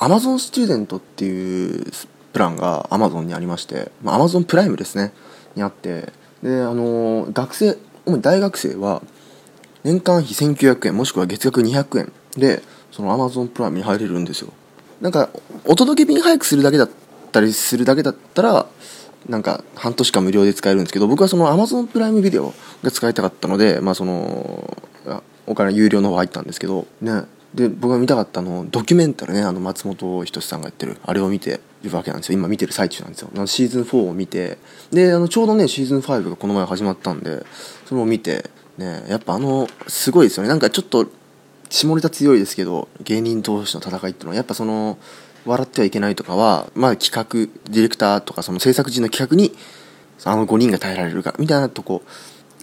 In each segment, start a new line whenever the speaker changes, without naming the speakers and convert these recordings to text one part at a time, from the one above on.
Amazon スチューデントっていうプランが Amazon にありまして、まあ、Amazon プライムですね。にあってであの学生主に大学生は年間費1900円もしくは月額200円でその Amazon プライムに入れるんですよ。なんかお届け便早くするだけだったりするだけだったらなんか半年間無料で使えるんですけど僕はその Amazon プライムビデオが使いたかったのでまあそのお金有料の方入ったんですけどね。で僕が見たかったのドキュメンタルねあの松本人志さんがやってる。あれを見てるわけなんですよ。今見てる最中なんですよ。シーズン4を見て。であのちょうどねシーズン5がこの前始まったんでそれを見てねやっぱあのすごいですよね。なんかちょっと下ネタ強いですけど芸人同士の戦いっていうのはやっぱその笑ってはいけないとかはまあ企画ディレクターとかその制作陣の企画にあの5人が耐えられるかみたいなとこ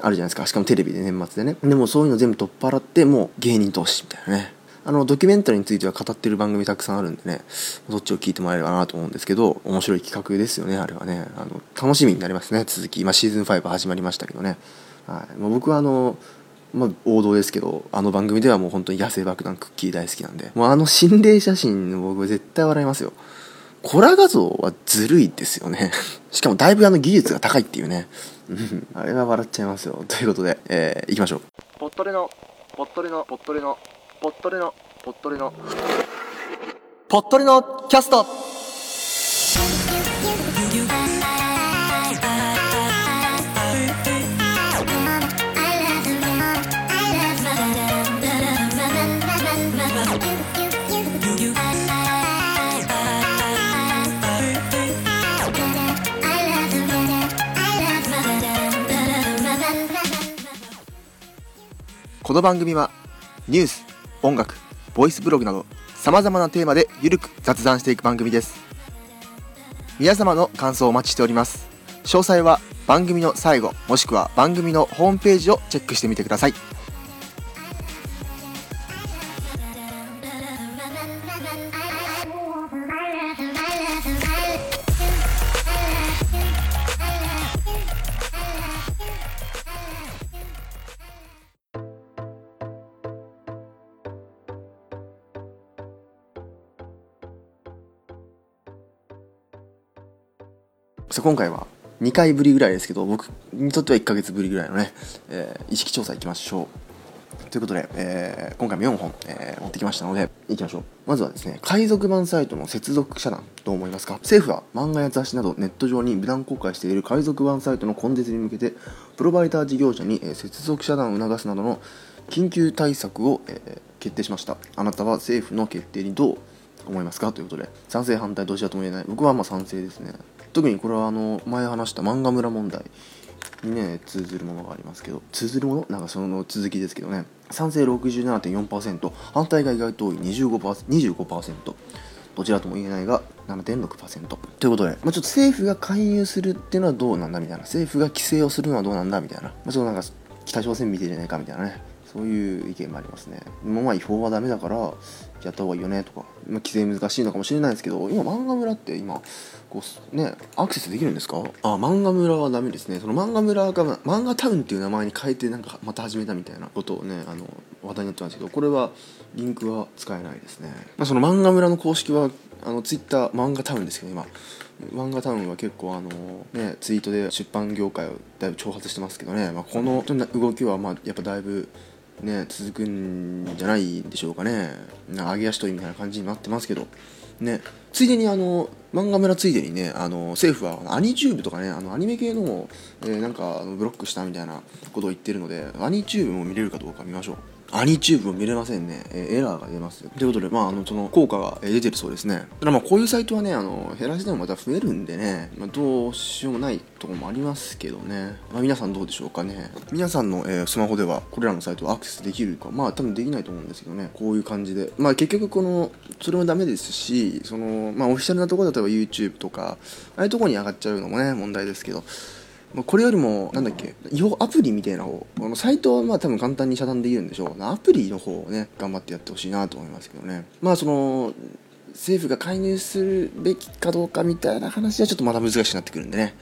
あるじゃないですか。しかもテレビで年末でね。でもそういうの全部取っ払ってもう芸人同士みたいなね。あのドキュメンタリーについては語ってる番組たくさんあるんでねそっちを聞いてもらえればなと思うんですけど面白い企画ですよねあれはね。あの楽しみになりますね続き。今シーズン5始まりましたけどね、はい、もう僕はあのまあ、王道ですけどあの番組ではもう本当に野生爆弾クッキー大好きなんで。もうあの心霊写真僕絶対笑いますよ。コラ画像はずるいですよね。しかもだいぶあの技術が高いっていうね。あれは笑っちゃいますよ。ということで、えー、いきましょう。
ポットレのポットレのポットレのポットレのポットレの。ポットレのキャスト。
この番組はニュース音楽ボイスブログなどさまざまなテーマでゆるく雑談していく番組です。皆様の感想をお待ちしております。詳細は番組の最後もしくは番組のホームページをチェックしてみてください。今回は2回ぶりぐらいですけど僕にとっては1ヶ月ぶりぐらいのね、えー、意識調査いきましょう。ということで、えー、今回も4本、えー、持ってきましたのでいきましょう。まずはですね海賊版サイトの接続遮断どう思いますか？政府は漫画や雑誌などネット上に無断公開している海賊版サイトの根絶に向けてプロバイダー事業者に、え、接続遮断を促すなどの緊急対策を、え、決定しました。あなたは政府の決定にどう思いますか？ということで賛成反対どちらとも言えない。僕はまあ賛成ですね。特にこれはあの前話した漫画村問題にね通ずるものがありますけど通ずるもの？なんかその続きですけどね。賛成67.4%反対が意外と多い。25%, 25%どちらとも言えないが7.6%ということで、まあ、ちょっと政府が介入するっていうのはどうなんだみたいな。政府が規制をするのはどうなんだみたいな、まあ、ちょっとなんか北朝鮮見てるじゃないかみたいなね。そういう意見もありますね。もうまあ違法はダメだからやった方がいいよねとか、まあ、規制難しいのかもしれないですけど今漫画村って今こうねアクセスできるんですか？あ漫画村はダメですね。その漫画村が漫画タウンっていう名前に変えてなんかまた始めたみたいなことをねあの話題になってますけどこれはリンクは使えないですね、まあ、その漫画村の公式はあのツイッター漫画タウンですけど今。漫画タウンは結構あのねツイートで出版業界をだいぶ挑発してますけどね、まあ、この動きはまあやっぱだいぶね続くんじゃないでしょうかね。揚げ足取りみたいな感じになってますけど。ね。ついでにあの漫画村ついでにねあの政府はアニチューブとかねあのアニメ系の、えー、なんかブロックしたみたいなことを言ってるのでアニチューブも見れるかどうか見ましょう。アニチューブも見れませんね。えー、エラーが出ます。ということで、まあ、あの、その効果が出てるそうですね。ただまあ、こういうサイトはね、あの、減らしてもまた増えるんでね、まあ、どうしようもないとこもありますけどね。まあ、皆さんどうでしょうかね。皆さんの、えー、スマホでは、これらのサイトをアクセスできるか、まあ、多分できないと思うんですけどね。こういう感じで。まあ、結局、この、それもダメですし、その、まあ、オフィシャルなところ例えば YouTube とか、ああいうところに上がっちゃうのもね、問題ですけど、これよりも、なんだっけ違法、アプリみたいな方、このサイトはまあ多分簡単に遮断できるんでしょう。アプリの方をね、頑張ってやってほしいなと思いますけどね。まあその、政府が介入するべきかどうかみたいな話はちょっとまた難しくなってくるんでね。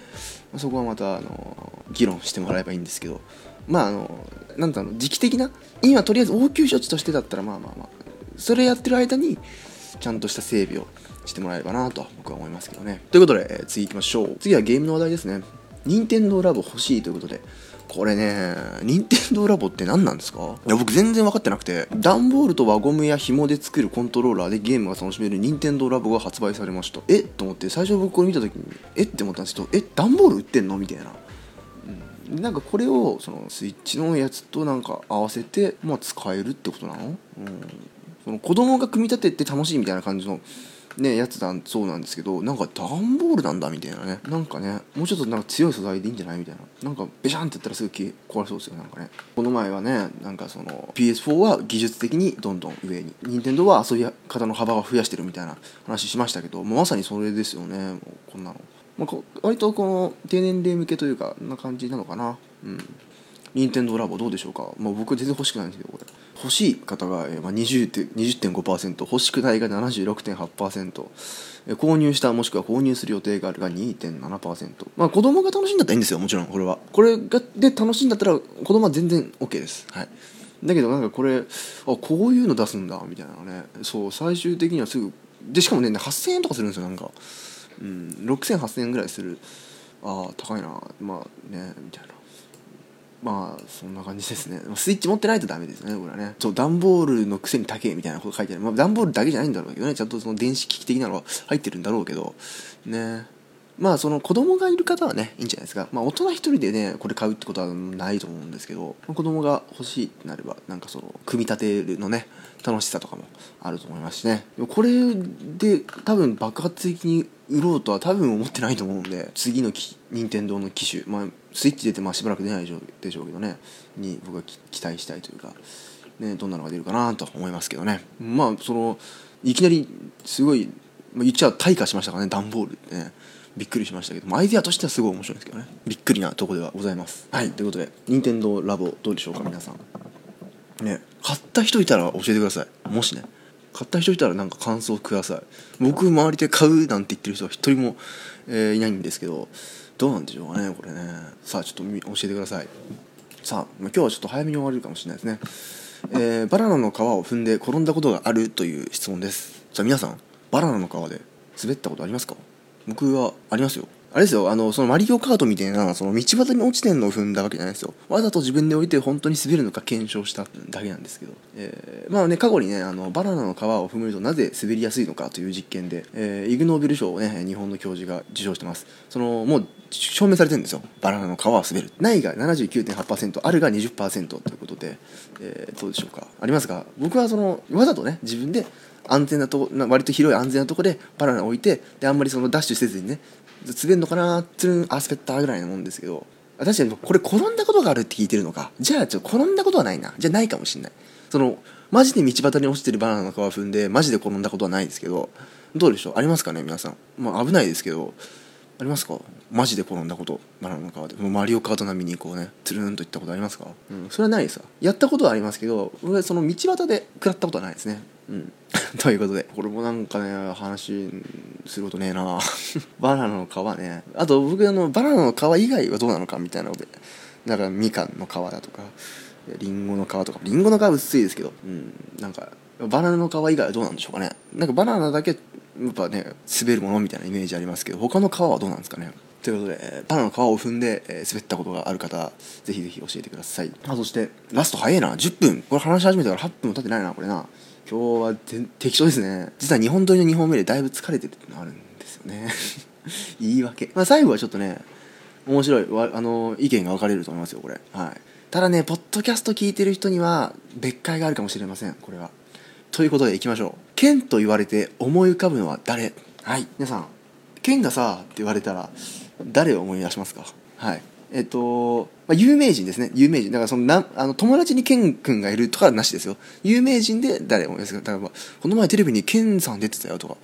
ま、そこはまた、あの、議論してもらえばいいんですけど、まああの、なんだろう、時期的な、今とりあえず応急処置としてだったら、まあまあまあ、それやってる間に、ちゃんとした整備をしてもらえればなと僕は思いますけどねということで、えー次行きましょう次はゲームの話題ですね任天堂ラボ欲しいということでこれね任天堂ラボって何なんですか？いや僕全然分かってなくて段ボールと輪ゴムや紐で作るコントローラーでゲームが楽しめる任天堂ラボが発売されました。え？と思って最初僕これ見た時にえ？って思ったんですけどえ？段ボール売ってんの？みたいな。なんかこれをそのスイッチのやつとなんか合わせて、まあ、使えるってことなの,、うん、その子供が組み立てて楽しいみたいな感じの、ね、やつだそうなんですけどなんか段ボールなんだみたいなね。なんかねもうちょっとなんか強い素材でいいんじゃないみたいな。なんかベシャンってやったらすぐ消え壊れそうですよなんかね。この前はねなんかその PS4 は技術的にどんどん上に。任天堂は遊び方の幅を増やしてるみたいな話しましたけどもうまさにそれですよねもうこんなの。まあ、こ割とこの低年齢向けというかな感じなのかな。うん。任天堂ラボどうでしょうか、まあ、僕全然欲しくないんですけどこれ。欲しい方が、えーまあ、20.5%欲しくないが76.8%えー購入したもしくは購入する予定があるが2.7%まあ子供が楽しいんだったらいいんですよもちろんこれは。これがで楽しいんだったら子供は全然 OK です。はい。だけどなんかこれあこういうの出すんだみたいなね。そう最終的にはすぐでしかもね8000円とかするんですよなんか。うん、60008000円ぐらいする。ああ高いなまあねみたいな。まあそんな感じですね。スイッチ持ってないとダメですねこれはね。そう段ボールのくせに高えみたいなこと書いてある、まあ、段ボールだけじゃないんだろうけどね。ちゃんとその電子機器的なのは入ってるんだろうけど。ね。まあその子供がいる方はねいいんじゃないですか。まあ大人一人でねこれ買うってことはないと思うんですけど子供が欲しいってなればなんかその組み立てるのね楽しさとかもあると思いますしね。これで多分爆発的に売ろうとは多分思ってないと思うんで次の任天堂の機種まあスイッチ出てまあしばらく出ないでしょうけどねに僕は期待したいというかねどんなのが出るかなと思いますけどね。まあそのいきなりすごい、まあ、言っちゃ退化しましたからね段ボールってね。びっくりしましたけど、まあアイデアとしてはすごい面白いんですけどね。びっくりなとこではございます。はい。ということで任天堂ラボどうでしょうか皆さん。ね買った人いたら教えてください。もしね。買った人いたらなんか感想ください。僕周りで買うなんて言ってる人は一人も、えーいないんですけどどうなんでしょうかねこれね。さあちょっとみ教えてください。さあまあ今日はちょっと早めに終わるかもしれないですね、えーバナナの皮を踏んで転んだことがあるという質問です。じゃあ皆さんバナナの皮で滑ったことありますか？僕はありますよ。あれですよ。あのそのマリオカートみたいなその道端に落ちてんのを踏んだわけじゃないですよ。わざと自分で置いて本当に滑るのか検証しただけなんですけど、えーまあね過去にねあのバナナの皮を踏むとなぜ滑りやすいのかという実験で、えーイグ・ノーベル賞をね日本の教授が受賞してます。そのもう証明されてるんですよ。バナナの皮は滑る。ないが79.8%あるが20%ということで、えーどうでしょうか。ありますか？僕はそのわざとね自分で安全なとこ割と広い安全なとこでバナナ置いてであんまりそのダッシュせずにね滑るのかなつるんあ滑ったぐらいなもんですけど確かにこれ転んだことがあるって聞いてるのか。じゃあちょっと転んだことはないな。じゃないかもしんない。そのマジで道端に落ちてるバナナの皮踏んでマジで転んだことはないですけどどうでしょう？ありますかね皆さん。まあ危ないですけど。ありますか？マジで転んだことバナナの皮でもうマリオカート並みにこうねつるんといったことありますか？うんそれはないですわやったことはありますけど俺はその道端で食らったことはないですね。うん。ということで。これもなんかね話することねえな。バナナの皮ね。あと僕あのバナナの皮以外はどうなのかみたいなので。だからみかんの皮だとかリンゴの皮とか。リンゴの皮薄いですけど。うん。なんかバナナの皮以外はどうなんでしょうかね。なんかバナナだけやっぱね滑るものみたいなイメージありますけど他の皮はどうなんですかね？ということで、えーバナの皮を踏んで、えー滑ったことがある方ぜひぜひ教えてください。あそしてラスト早いな。10分。これ話し始めてから8分も経ってないなこれな。今日は適当ですね。実は2本撮りの2本目でだいぶ疲れてるってのあるんですよね。言い訳。まあ最後はちょっとね面白いわあの意見が分かれると思いますよこれ。はい。ただねポッドキャスト聞いてる人には別解があるかもしれませんこれは。ということでいきましょう。剣と言われて思い浮かぶのは誰？はい。皆さん剣がさって言われたら誰を思い出しますか？はい。えっと、まあ、有名人ですね。有名人。だからそのなあの友達にケン君がいるとかはなしですよ。有名人で誰を思い出すか。だからまあこの前テレビにケンさん出てたよとか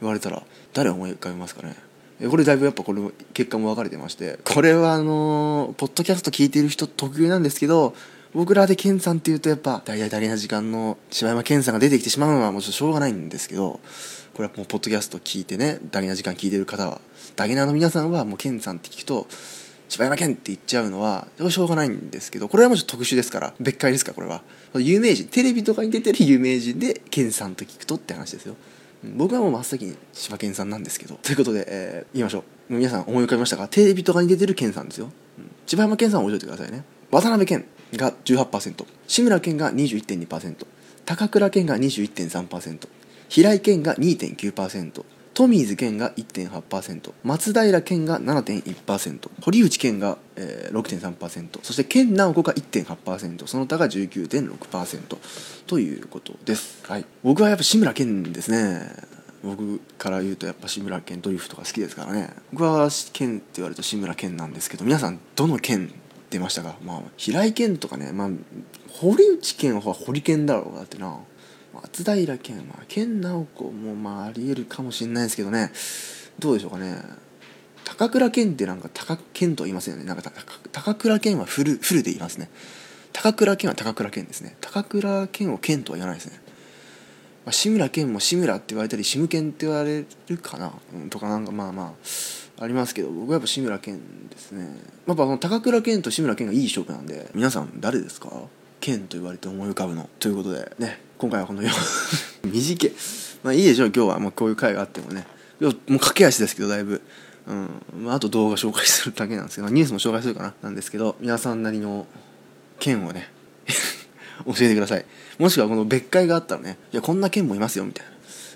言われたら誰を思い浮かべますかね？えこれだいぶやっぱこれも結果も分かれてましてこれはあのーポッドキャスト聞いてる人特有なんですけど僕らでケンさんっていうとやっぱ大々大な時間の柴山健さんが出てきてしまうのはもうちょっとしょうがないんですけどこれはもうポッドキャスト聞いてねダゲな時間聞いてる方はダゲナの皆さんはもうケンさんって聞くと柴山健って言っちゃうのはしょうがないんですけどこれはもうちょっと特殊ですから別解ですからこれは。有名人テレビとかに出てる有名人でケンさんと聞くとって話ですよ。僕はもう真っ先に柴犬さんなんですけどということで、えー、言いましょう。皆さん思い浮かびましたか？テレビとかに出てる健さんですよ、うん、千葉山健さんを覚えておいてくださいね。渡辺健が18%志村けんが21.2%高倉健が21.3%平井堅が2.9%トミーズ健が1.8%松平健が7.1%堀内健が、えー、6.3%そして健直子が1.8%その他が19.6%ということです、はい、僕はやっぱ志村けんですね。僕から言うとやっぱ志村けんドリフとか好きですからね。僕はけんって言われると志村けんなんですけど皆さんどの県出ましたかまあ平井堅とかねまあ堀内健は堀健だろうだってな。松平健まあ健直子もまあありえるかもしれないですけどね。どうでしょうかね。高倉健ってなんか高健と言いますよね。なんか高倉健はフルフルで言いますね。高倉健は高倉健ですね。高倉健を健とは言わないですね、まあ、志村健も志村って言われたり志村健って言われるかな、うん、とかなんかまあまあ。ありますけど僕はやっぱ志村けんですね。やっぱ高倉健と志村けんがいい勝負なんで皆さん誰ですか？剣と言われて思い浮かぶの。ということでね今回はこの 短い。まあいいでしょう。今日はもうこういう回があってもね。もう駆け足ですけどだいぶ。うん。まあ、あと動画紹介するだけなんですけどニュースも紹介するかな。なんですけど皆さんなりの剣をね 教えてください。もしくはこの別会があったらねいやこんな剣もいますよみたいな。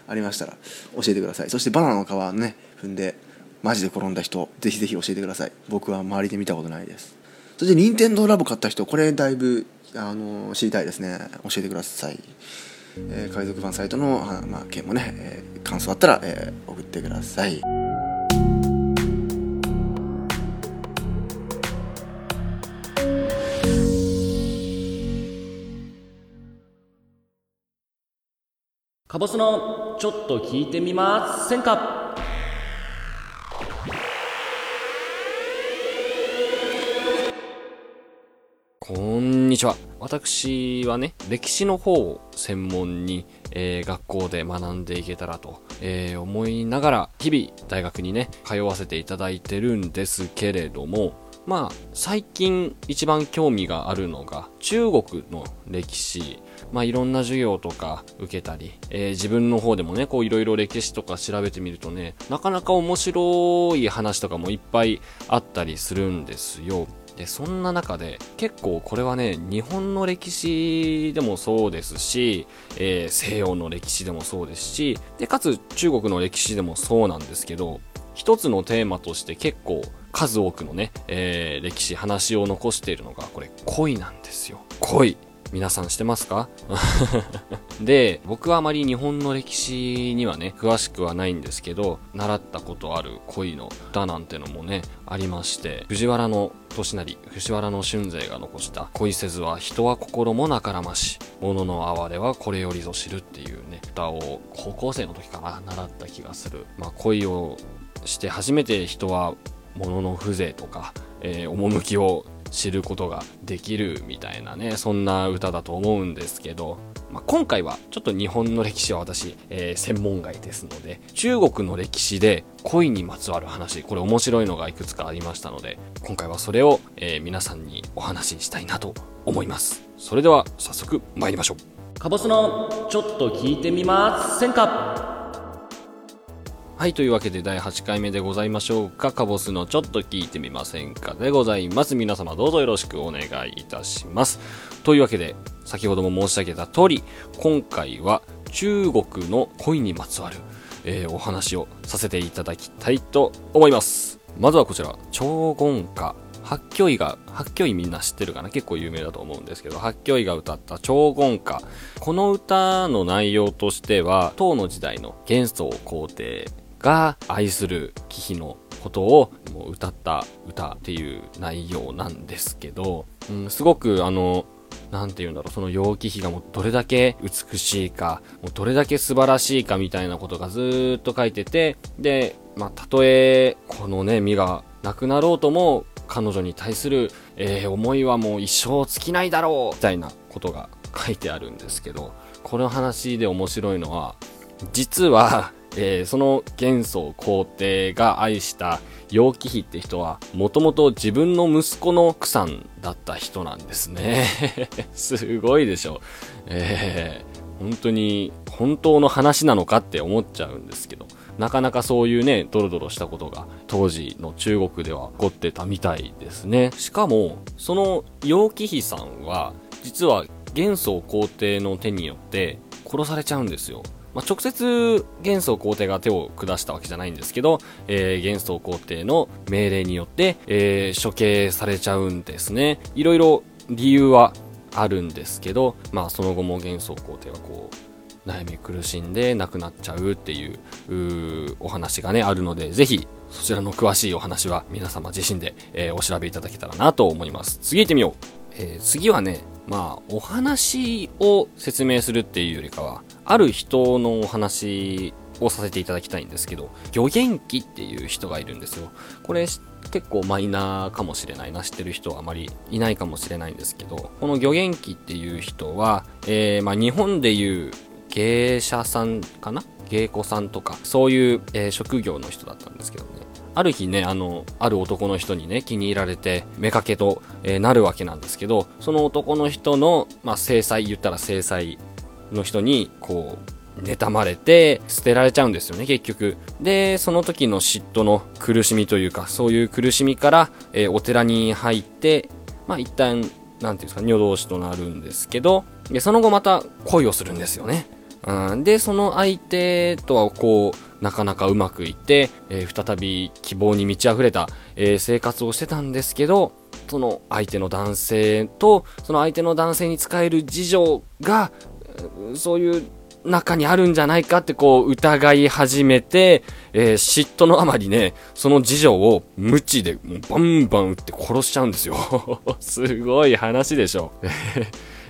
ありましたら教えてください。そしてバナナの皮ね踏んでマジで転んだ人ぜひぜひ教えてください。僕は周りで見たことないです。そして任天堂ラボ買った人これだいぶあの知りたいですね。教えてください、えー、海賊版サイトの、まあ、件もね、えー、感想あったら、えー、送ってください。
カボスのちょっと聞いてみませんか？こんにちは。私はね、歴史の方を専門に、えー、学校で学んでいけたらと、えー、思いながら、日々大学にね、通わせていただいてるんですけれども、まあ、最近一番興味があるのが、中国の歴史、まあいろんな授業とか受けたり、えー、自分の方でもね、こういろいろ歴史とか調べてみるとね、なかなか面白い話とかもいっぱいあったりするんですよ。でそんな中で結構これはね日本の歴史でもそうですし、えー、西洋の歴史でもそうですしでかつ中国の歴史でもそうなんですけど一つのテーマとして結構数多くのね、えー、歴史話を残しているのがこれ恋なんですよ。恋。皆さんしてますか？で、僕はあまり日本の歴史にはね、詳しくはないんですけど、習ったことある恋の歌なんてのもね、ありまして、藤原の利成、藤原の春勢が残した恋せずは人は心もなからまし、物の哀れはこれよりぞ知るっていうね、歌を高校生の時かな、習った気がする。まあ恋をして初めて人は物の風情とか、えー、趣を知ることができるみたいなねそんな歌だと思うんですけど、まあ、今回はちょっと日本の歴史は私、えー、専門外ですので中国の歴史で恋にまつわる話これ面白いのがいくつかありましたので今回はそれを、えー、皆さんにお話ししたいなと思います。それでは早速参りましょう。カボスのちょっと聞いてみませんか？はい、というわけで第8回目でございましょうか。カボスのちょっと聞いてみませんかでございます。皆様どうぞよろしくお願いいたします。というわけで、先ほども申し上げた通り、今回は中国の恋にまつわる、えー、お話をさせていただきたいと思います。まずはこちら、超言歌。八京医が、八京医みんな知ってるかな結構有名だと思うんですけど、八京医が歌った超言歌。この歌の内容としては、唐の時代の元宗皇帝が愛する貴妃のことをもう歌った歌っていう内容なんですけど、うん、すごくあの、なんて言うんだろう、その陽気妃がもうどれだけ美しいか、もうどれだけ素晴らしいかみたいなことがずっと書いてて、で、まあ、たとえ、このね、身がなくなろうとも、彼女に対する、えー、思いはもう一生尽きないだろうみたいなことが書いてあるんですけど、この話で面白いのは、実は、えー、その元宗皇帝が愛した楊貴妃って人は、もともと自分の息子の奥さんだった人なんですね。すごいでしょ。えー、本当に本当の話なのかって思っちゃうんですけどなかなかそういうねドロドロしたことが当時の中国では起こってたみたいですねしかもその楊貴妃さんは実は元宗皇帝の手によって殺されちゃうんですよまあ、直接元宗皇帝が手を下したわけじゃないんですけど、えー、元宗皇帝の命令によって、えー、処刑されちゃうんですね。いろいろ理由はあるんですけど、まあその後も元宗皇帝はこう、悩み苦しんで亡くなっちゃうっていううお話がね、あるので、ぜひそちらの詳しいお話は皆様自身で、えー、お調べいただけたらなと思います。次行ってみよう。えー、次はね、まあ、お話を説明するっていうよりかは、ある人のお話をさせていただきたいんですけど、魚元気っていう人がいるんですよ。これ結構マイナーかもしれないな。知ってる人はあまりいないかもしれないんですけど、この魚元気っていう人は、えー、まあ日本でいう芸者さんかな？芸妓さんとか、そういう、えー、職業の人だったんですけどね。ある日ね、あの、ある男の人にね、気に入られて、妾と、えー、なるわけなんですけど、その男の人の、まあ、制裁、言ったら制裁の人に、こう、妬まれて、捨てられちゃうんですよね、結局。で、その時の嫉妬の苦しみというか、そういう苦しみから、えー、お寺に入って、まあ、一旦、なんていうんですか、女同士となるんですけど、で、その後また恋をするんですよね。うん、で、その相手とはこう、なかなかうまくいって、えー、再び希望に満ち溢れた、えー、生活をしてたんですけど、その相手の男性と、その相手の男性に使える事情が、そういう中にあるんじゃないかってこう疑い始めて、えー、嫉妬のあまりね、その次女を無知でもうバンバン撃って殺しちゃうんですよ。すごい話でしょ。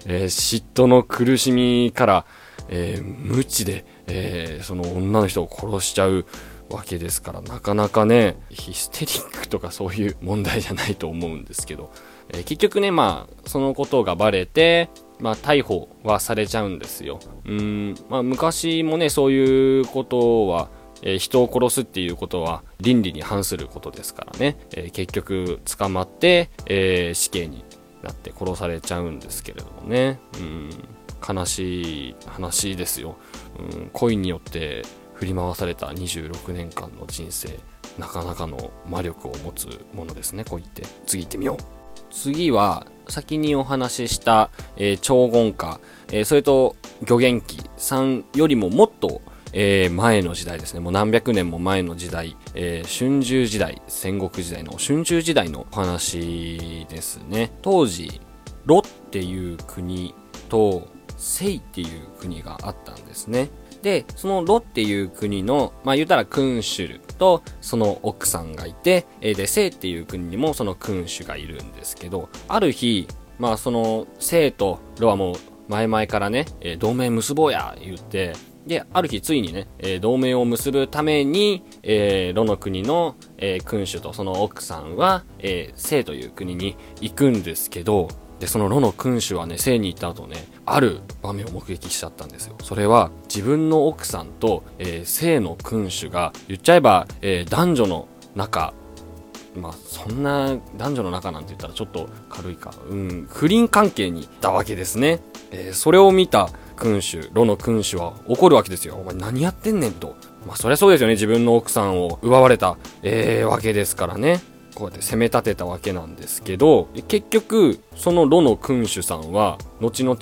えー、嫉妬の苦しみから、えー、無知で、えー、その女の人を殺しちゃうわけですから、なかなかね、ヒステリックとかそういう問題じゃないと思うんですけど、えー、結局ね、まあ、そのことがバレて、まあ、逮捕はされちゃうんですよ。うん、まあ、昔もね、そういうことは、えー、人を殺すっていうことは倫理に反することですからね、えー、結局捕まって、えー、死刑になって殺されちゃうんですけれどもね。うん悲しい話ですよ、うん、恋によって振り回された26年間の人生なかなかの魔力を持つものですね恋って次行ってみよう次は先にお話しした、えー、超言歌、えー、それと魚元気さんよりももっとえー、前の時代ですね。もう何百年も前の時代、えー、春秋時代、戦国時代の春秋時代のお話ですね。当時、ロっていう国と、セイっていう国があったんですね。で、そのロっていう国の、まあ言うたら君主とその奥さんがいて、えで、セイっていう国にもその君主がいるんですけど、ある日、まあそのセイとロはもう前々からね、えー、同盟結ぼうや言って、で、ある日ついにね、えー、同盟を結ぶために、えー、ロの国の、えー、君主とその奥さんは、えー、聖という国に行くんですけど、で、そのロの君主はね、生に行った後ね、ある場面を目撃しちゃったんですよ。それは、自分の奥さんと、えー、生の君主が、言っちゃえば、えー、男女の仲、まあ、そんな男女の仲なんて言ったらちょっと軽いか。うん、不倫関係にいたわけですね。えー、それを見た君主、ロの君主は怒るわけですよ。お前何やってんねんと。まあ、そりゃそうですよね。自分の奥さんを奪われた、えー、わけですからね。こうやって攻め立てたわけなんですけど、結局、そのロの君主さんは、後々、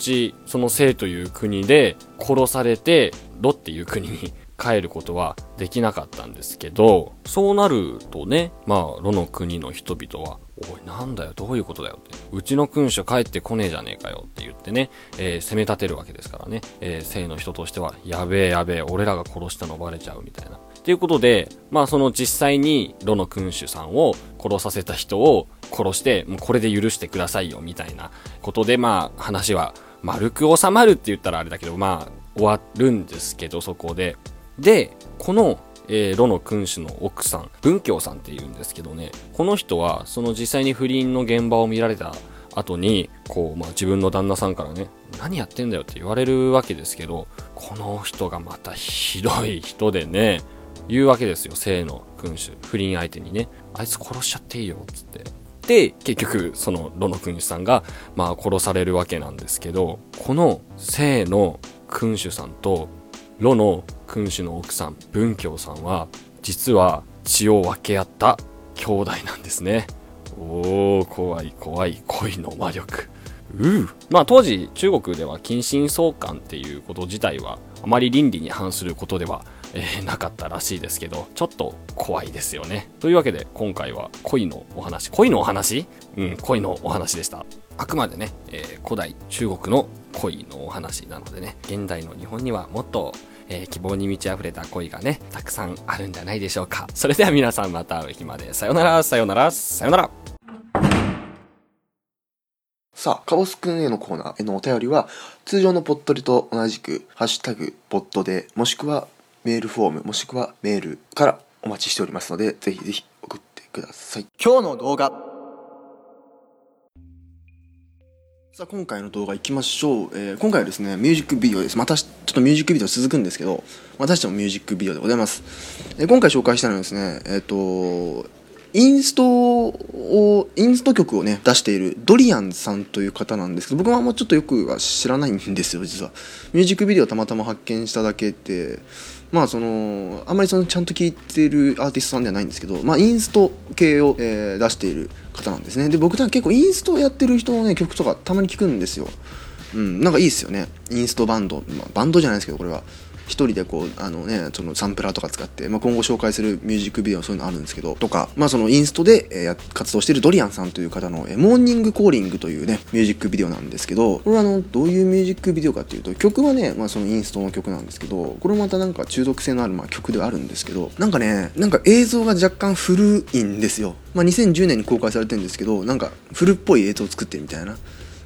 その聖という国で殺されて、ロっていう国に帰ることはできなかったんですけど、そうなるとね、まあ、ロの国の人々は、おい、なんだよ、どういうことだよって。うちの君主帰ってこねえじゃねえかよって言ってね、えー、攻め立てるわけですからね、えー、聖の人としては、やべえやべえ、俺らが殺したのバレちゃうみたいな。ということで、まあその実際にロの君主さんを殺させた人を殺して、もうこれで許してくださいよみたいなことで、まあ話は丸く収まるって言ったらあれだけど、まあ終わるんですけど、そこで。で、このえー、ロの君主の奥さん、文京さんって言うんですけどね、この人は、その実際に不倫の現場を見られた後に、こう、まあ、自分の旦那さんからね、何やってんだよって言われるわけですけど、この人がまたひどい人でね、言うわけですよ、性の君主。不倫相手にね。あいつ殺しちゃっていいよ、つって。で、結局、その、ロの君主さんが、まあ、殺されるわけなんですけど、この性の君主さんとロの君主の奥さん文京さんは実は血を分け合った兄弟なんですねおー怖い怖い恋の魔力ううまあ当時中国では近親相関っていうこと自体はあまり倫理に反することでは、えーなかったらしいですけどちょっと怖いですよね。というわけで今回は恋のお話。恋のお話？うん恋のお話でした。あくまでね、えー古代中国の恋のお話なのでね。現代の日本にはもっとえー希望に満ち溢れた恋がね、たくさんあるんじゃないでしょうか。それでは皆さんまた会う日まで。さよなら、さよなら、さよなら。
さあ、カボスくんへのコーナーへのお便りは、通常のポットリと同じく、ハッシュタグ、ポットで、もしくはメールフォーム、もしくはメールからお待ちしておりますので、ぜひぜひ送ってください。
今日の動画
さあ、今回の動画いきましょう。えー今回はですね、ミュージックビデオです。また、ちょっとミュージックビデオ続くんですけど、またしてもミュージックビデオでございます。えー今回紹介したのはですね、えっ、と、インストを、インスト曲をね、出しているドリアンさんという方なんですけど、僕はもうちょっとよくは知らないんですよ、実は。ミュージックビデオたまたま発見しただけで、まあその、あんまりそのちゃんと聴いてるアーティストさんではないんですけど、まあインスト系を、えー出している方なんですね。で、僕たち結構インストをやってる人のね、曲とかたまに聞くんですよ。うん、なんかいいですよね。インストバンド。まあ、バンドじゃないですけど、これは。一人でこう、あのね、そのサンプラーとか使って、まあ、今後紹介するミュージックビデオそういうのあるんですけど、とか、まあそのインストで、えー活動してるドリアンさんという方の、えモーニングコーリングというね、ミュージックビデオなんですけど、これはあの、どういうミュージックビデオかっていうと、曲はね、まあそのインストの曲なんですけど、これもまたなんか中毒性のあるまあ曲ではあるんですけど、なんかね、なんか映像が若干古いんですよ。まあ2010年に公開されてるんですけど、なんか古っぽい映像を作ってるみたいな。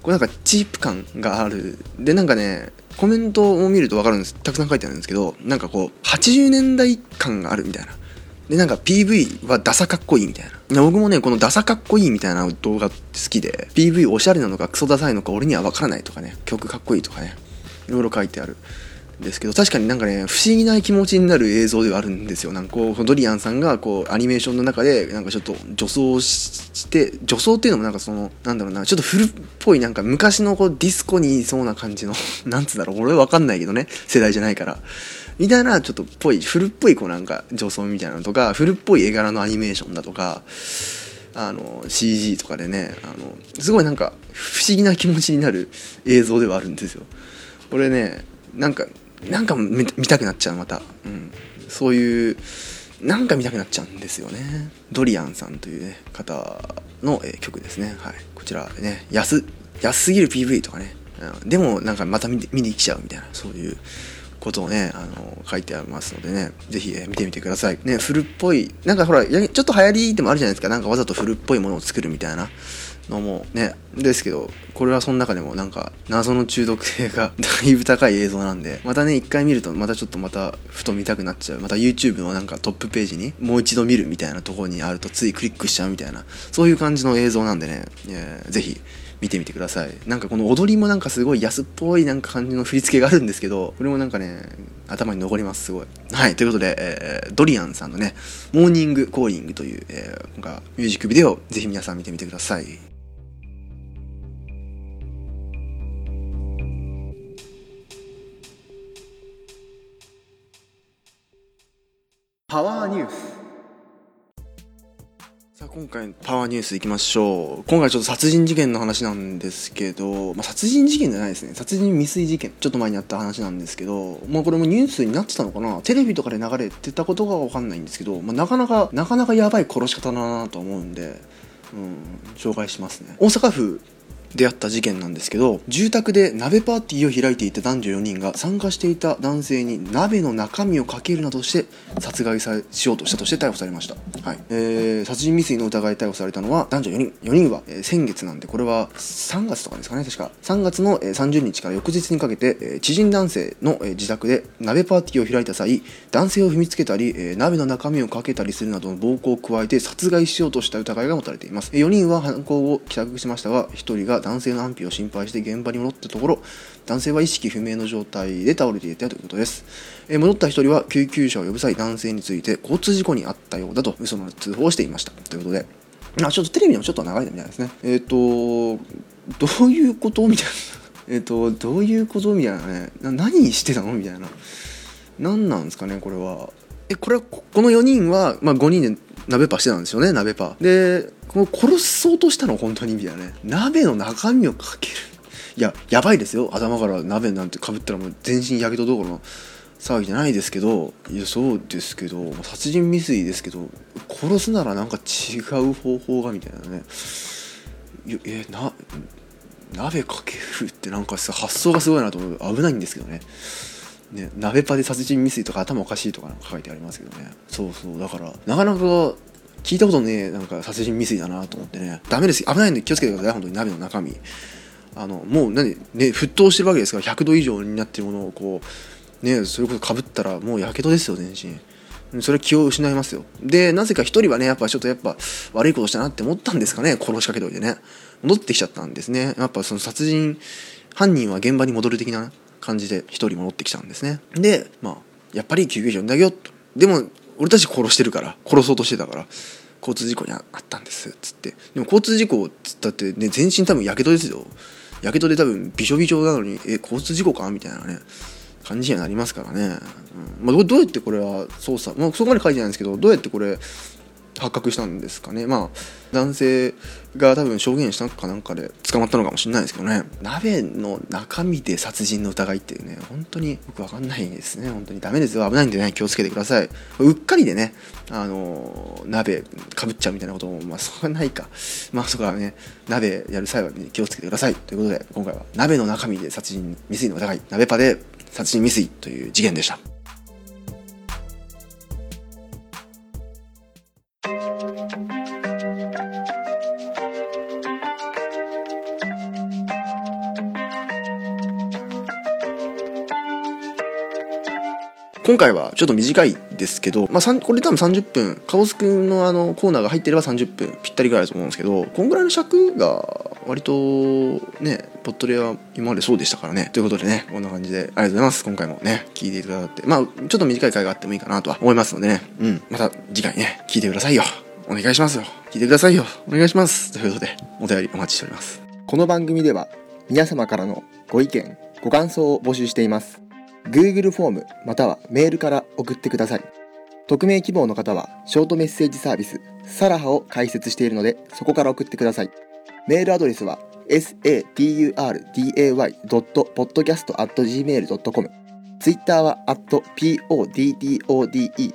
これなんかチープ感がある。で、なんかね、コメントを見ると分かるんです。たくさん書いてあるんですけど、なんかこう、80年代感があるみたいな。で、なんか PV はダサかっこいいみたいな。僕もね、このダサかっこいいみたいな動画好きで、PV おしゃれなのかクソダサいのか俺には分からないとかね、曲かっこいいとかね、いろいろ書いてある。ですけど確かになんかね不思議な気持ちになる映像ではあるんですよ。なんかこうドリアンさんがこうアニメーションの中でなんかちょっと女装して女装っていうのもなんかそのなんだろうなちょっと古っぽいなんか昔のこうディスコにいそうな感じの なんつうんだろう俺は分かんないけどね世代じゃないから。みたいなちょっとっぽい古っぽいこうなんか女装みたいなのとか古っぽい絵柄のアニメーションだとかあの CG とかでねあのすごいなんか不思議な気持ちになる映像ではあるんですよ。これねなんかなんか見見たくなっちゃうまた、うん、そういうなんか見たくなっちゃうんですよね。ドリアンさんという、ね、方の、えー曲ですね。はい。こちらね安安すぎる PV とかね、うん。でもなんかまた見見に来ちゃうみたいなそういうことをね、あの、書いてありますのでね、ぜひ、え見てみてください。ね、古っぽい、なんかほら、ちょっと流行りでもあるじゃないですか。なんかわざと古っぽいものを作るみたいな。のもね、ですけど、これはその中でもなんか、謎の中毒性がだいぶ高い映像なんで、またね、一回見ると、またちょっとまた、ふと見たくなっちゃう。また YouTube のなんかトップページに、もう一度見るみたいなところにあると、ついクリックしちゃうみたいな、そういう感じの映像なんでね、えーぜひ、見てみてください。なんかこの踊りもなんかすごい安っぽいなんか感じの振り付けがあるんですけどこれもなんかね頭に残りますすごい。はいということで、えードリアンさんのね「モーニングコーリング」という、えーミュージックビデオぜひ皆さん見てみてください。パワーニュース。さあ今回のパワーニュースいきましょう。今回ちょっと殺人事件の話なんですけど、まあ、殺人事件じゃないですね。殺人未遂事件。ちょっと前にあった話なんですけどまあこれもニュースになってたのかな。テレビとかで流れてたことが分かんないんですけど、まあ、なかなかなかなかやばい殺し方だなと思うんでうん紹介しますね。大阪府であった事件なんですけど住宅で鍋パーティーを開いていた男女4人が参加していた男性に鍋の中身をかけるなどして殺害さしようとしたとして逮捕されました、はい。えー殺人未遂の疑いで逮捕されたのは男女4人。4人は、えー先月なんでこれは3月とかですかね確か。3月の、えー30日から翌日にかけて、えー知人男性の、えー自宅で鍋パーティーを開いた際男性を踏みつけたり、えー鍋の中身をかけたりするなどの暴行を加えて殺害しようとした疑いが持たれています。4人は犯行後帰宅しましたが1人が男性の安否を心配して現場に戻ったところ男性は意識不明の状態で倒れていたということです、えー戻った1人は救急車を呼ぶ際男性について交通事故に遭ったようだと嘘の通報をしていました。ということで。あちょっとテレビでもちょっと流れたみたいですね。えっ、とどういうことみたいな。えっとどういうことみたいなね。な何してたのみたいな。何なんですかねこれは。えこれはこの4人は、まあ、5人で鍋パしてたんですよね鍋パ。でこの殺そうとしたの本当にみたいなね。鍋の中身をかける。いややばいですよ。頭から鍋なんてかぶったらもう全身やけどどころの騒ぎじゃないですけど。いやそうですけど。殺人未遂ですけど。殺すならなんか違う方法がみたいなね。いやえな鍋かけるってなんかさ発想がすごいなと思う。危ないんですけどね。ね鍋パで殺人未遂とか頭おかしいとかなんか書いてありますけどね。そうそう。だからなかなか聞いたことねえなんか殺人未遂だなと思ってね。ダメです危ないんで気をつけてください。本当に鍋の中身。あのもう何ね沸騰してるわけですから100度以上になってるものをこうねそれこそかぶったらもうやけどですよ全身。それ気を失いますよ。でなぜか一人はねやっぱちょっとやっぱ悪いことしたなって思ったんですかね殺しかけといてね。戻ってきちゃったんですね。やっぱその殺人犯人は現場に戻る的な感じで一人戻ってきたんですね。でまあやっぱり救急車呼んであげようと。でも俺たち殺してるから殺そうとしてたから交通事故にあったんですっつって。でも交通事故っつったってね全身多分やけどですよ。やけどで多分びしょびしょなのにえ交通事故か？みたいなね感じにはなりますからね、うん。まあ、どうやってこれは捜査、まあ、そこまで書いてないんですけどどうやってこれ発覚したんですかね。まあ男性が多分証言したかなんかで捕まったのかもしれないですけどね。鍋の中身で殺人の疑いっていうね本当によくわかんないですね。本当にダメですよ。危ないんでね気をつけてください。うっかりでねあの鍋かぶっちゃうみたいなこともまあそれはないか。まあそこはね鍋やる際は、ね、気をつけてください。ということで今回は鍋の中身で殺人未遂の疑い。鍋パで殺人未遂という事件でした。今回はちょっと短いですけど、まあ、これ多分30分。カオスくんのあのコーナーが入ってれば30分ぴったりぐらいだと思うんですけどこんぐらいの尺が割とねポットレは今までそうでしたからね。ということでねこんな感じで。ありがとうございます。今回もね聞いてくださって。まあちょっと短い回があってもいいかなとは思いますのでね。うん。また次回ね聞いてくださいよ。お願いしますよ。聞いてくださいよ。お願いします。ということでお便りお待ちしております。
この番組では皆様からのご意見ご感想を募集しています。Google フォームまたはメールから送ってください。匿名希望の方はショートメッセージサービスサラハを開設しているのでそこから送ってください。メールアドレスは saturday.podcast.gmail.com ツイッターは @poddode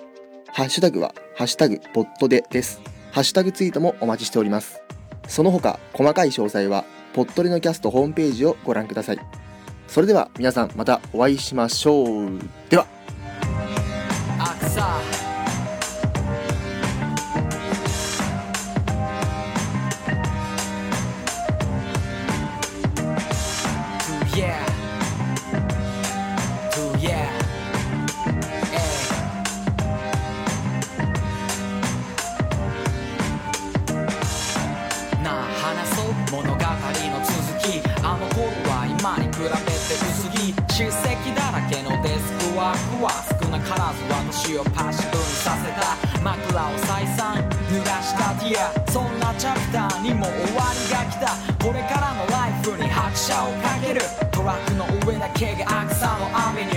ハッシュタグはハッシュタグポットでです。ハッシュタグツイートもお待ちしております。その他細かい詳細はポットレのキャストホームページをご覧ください。それでは皆さんまたお会いしましょう。では。
これからのライフに拍車をかける。トラックの上だけが草のアベニュー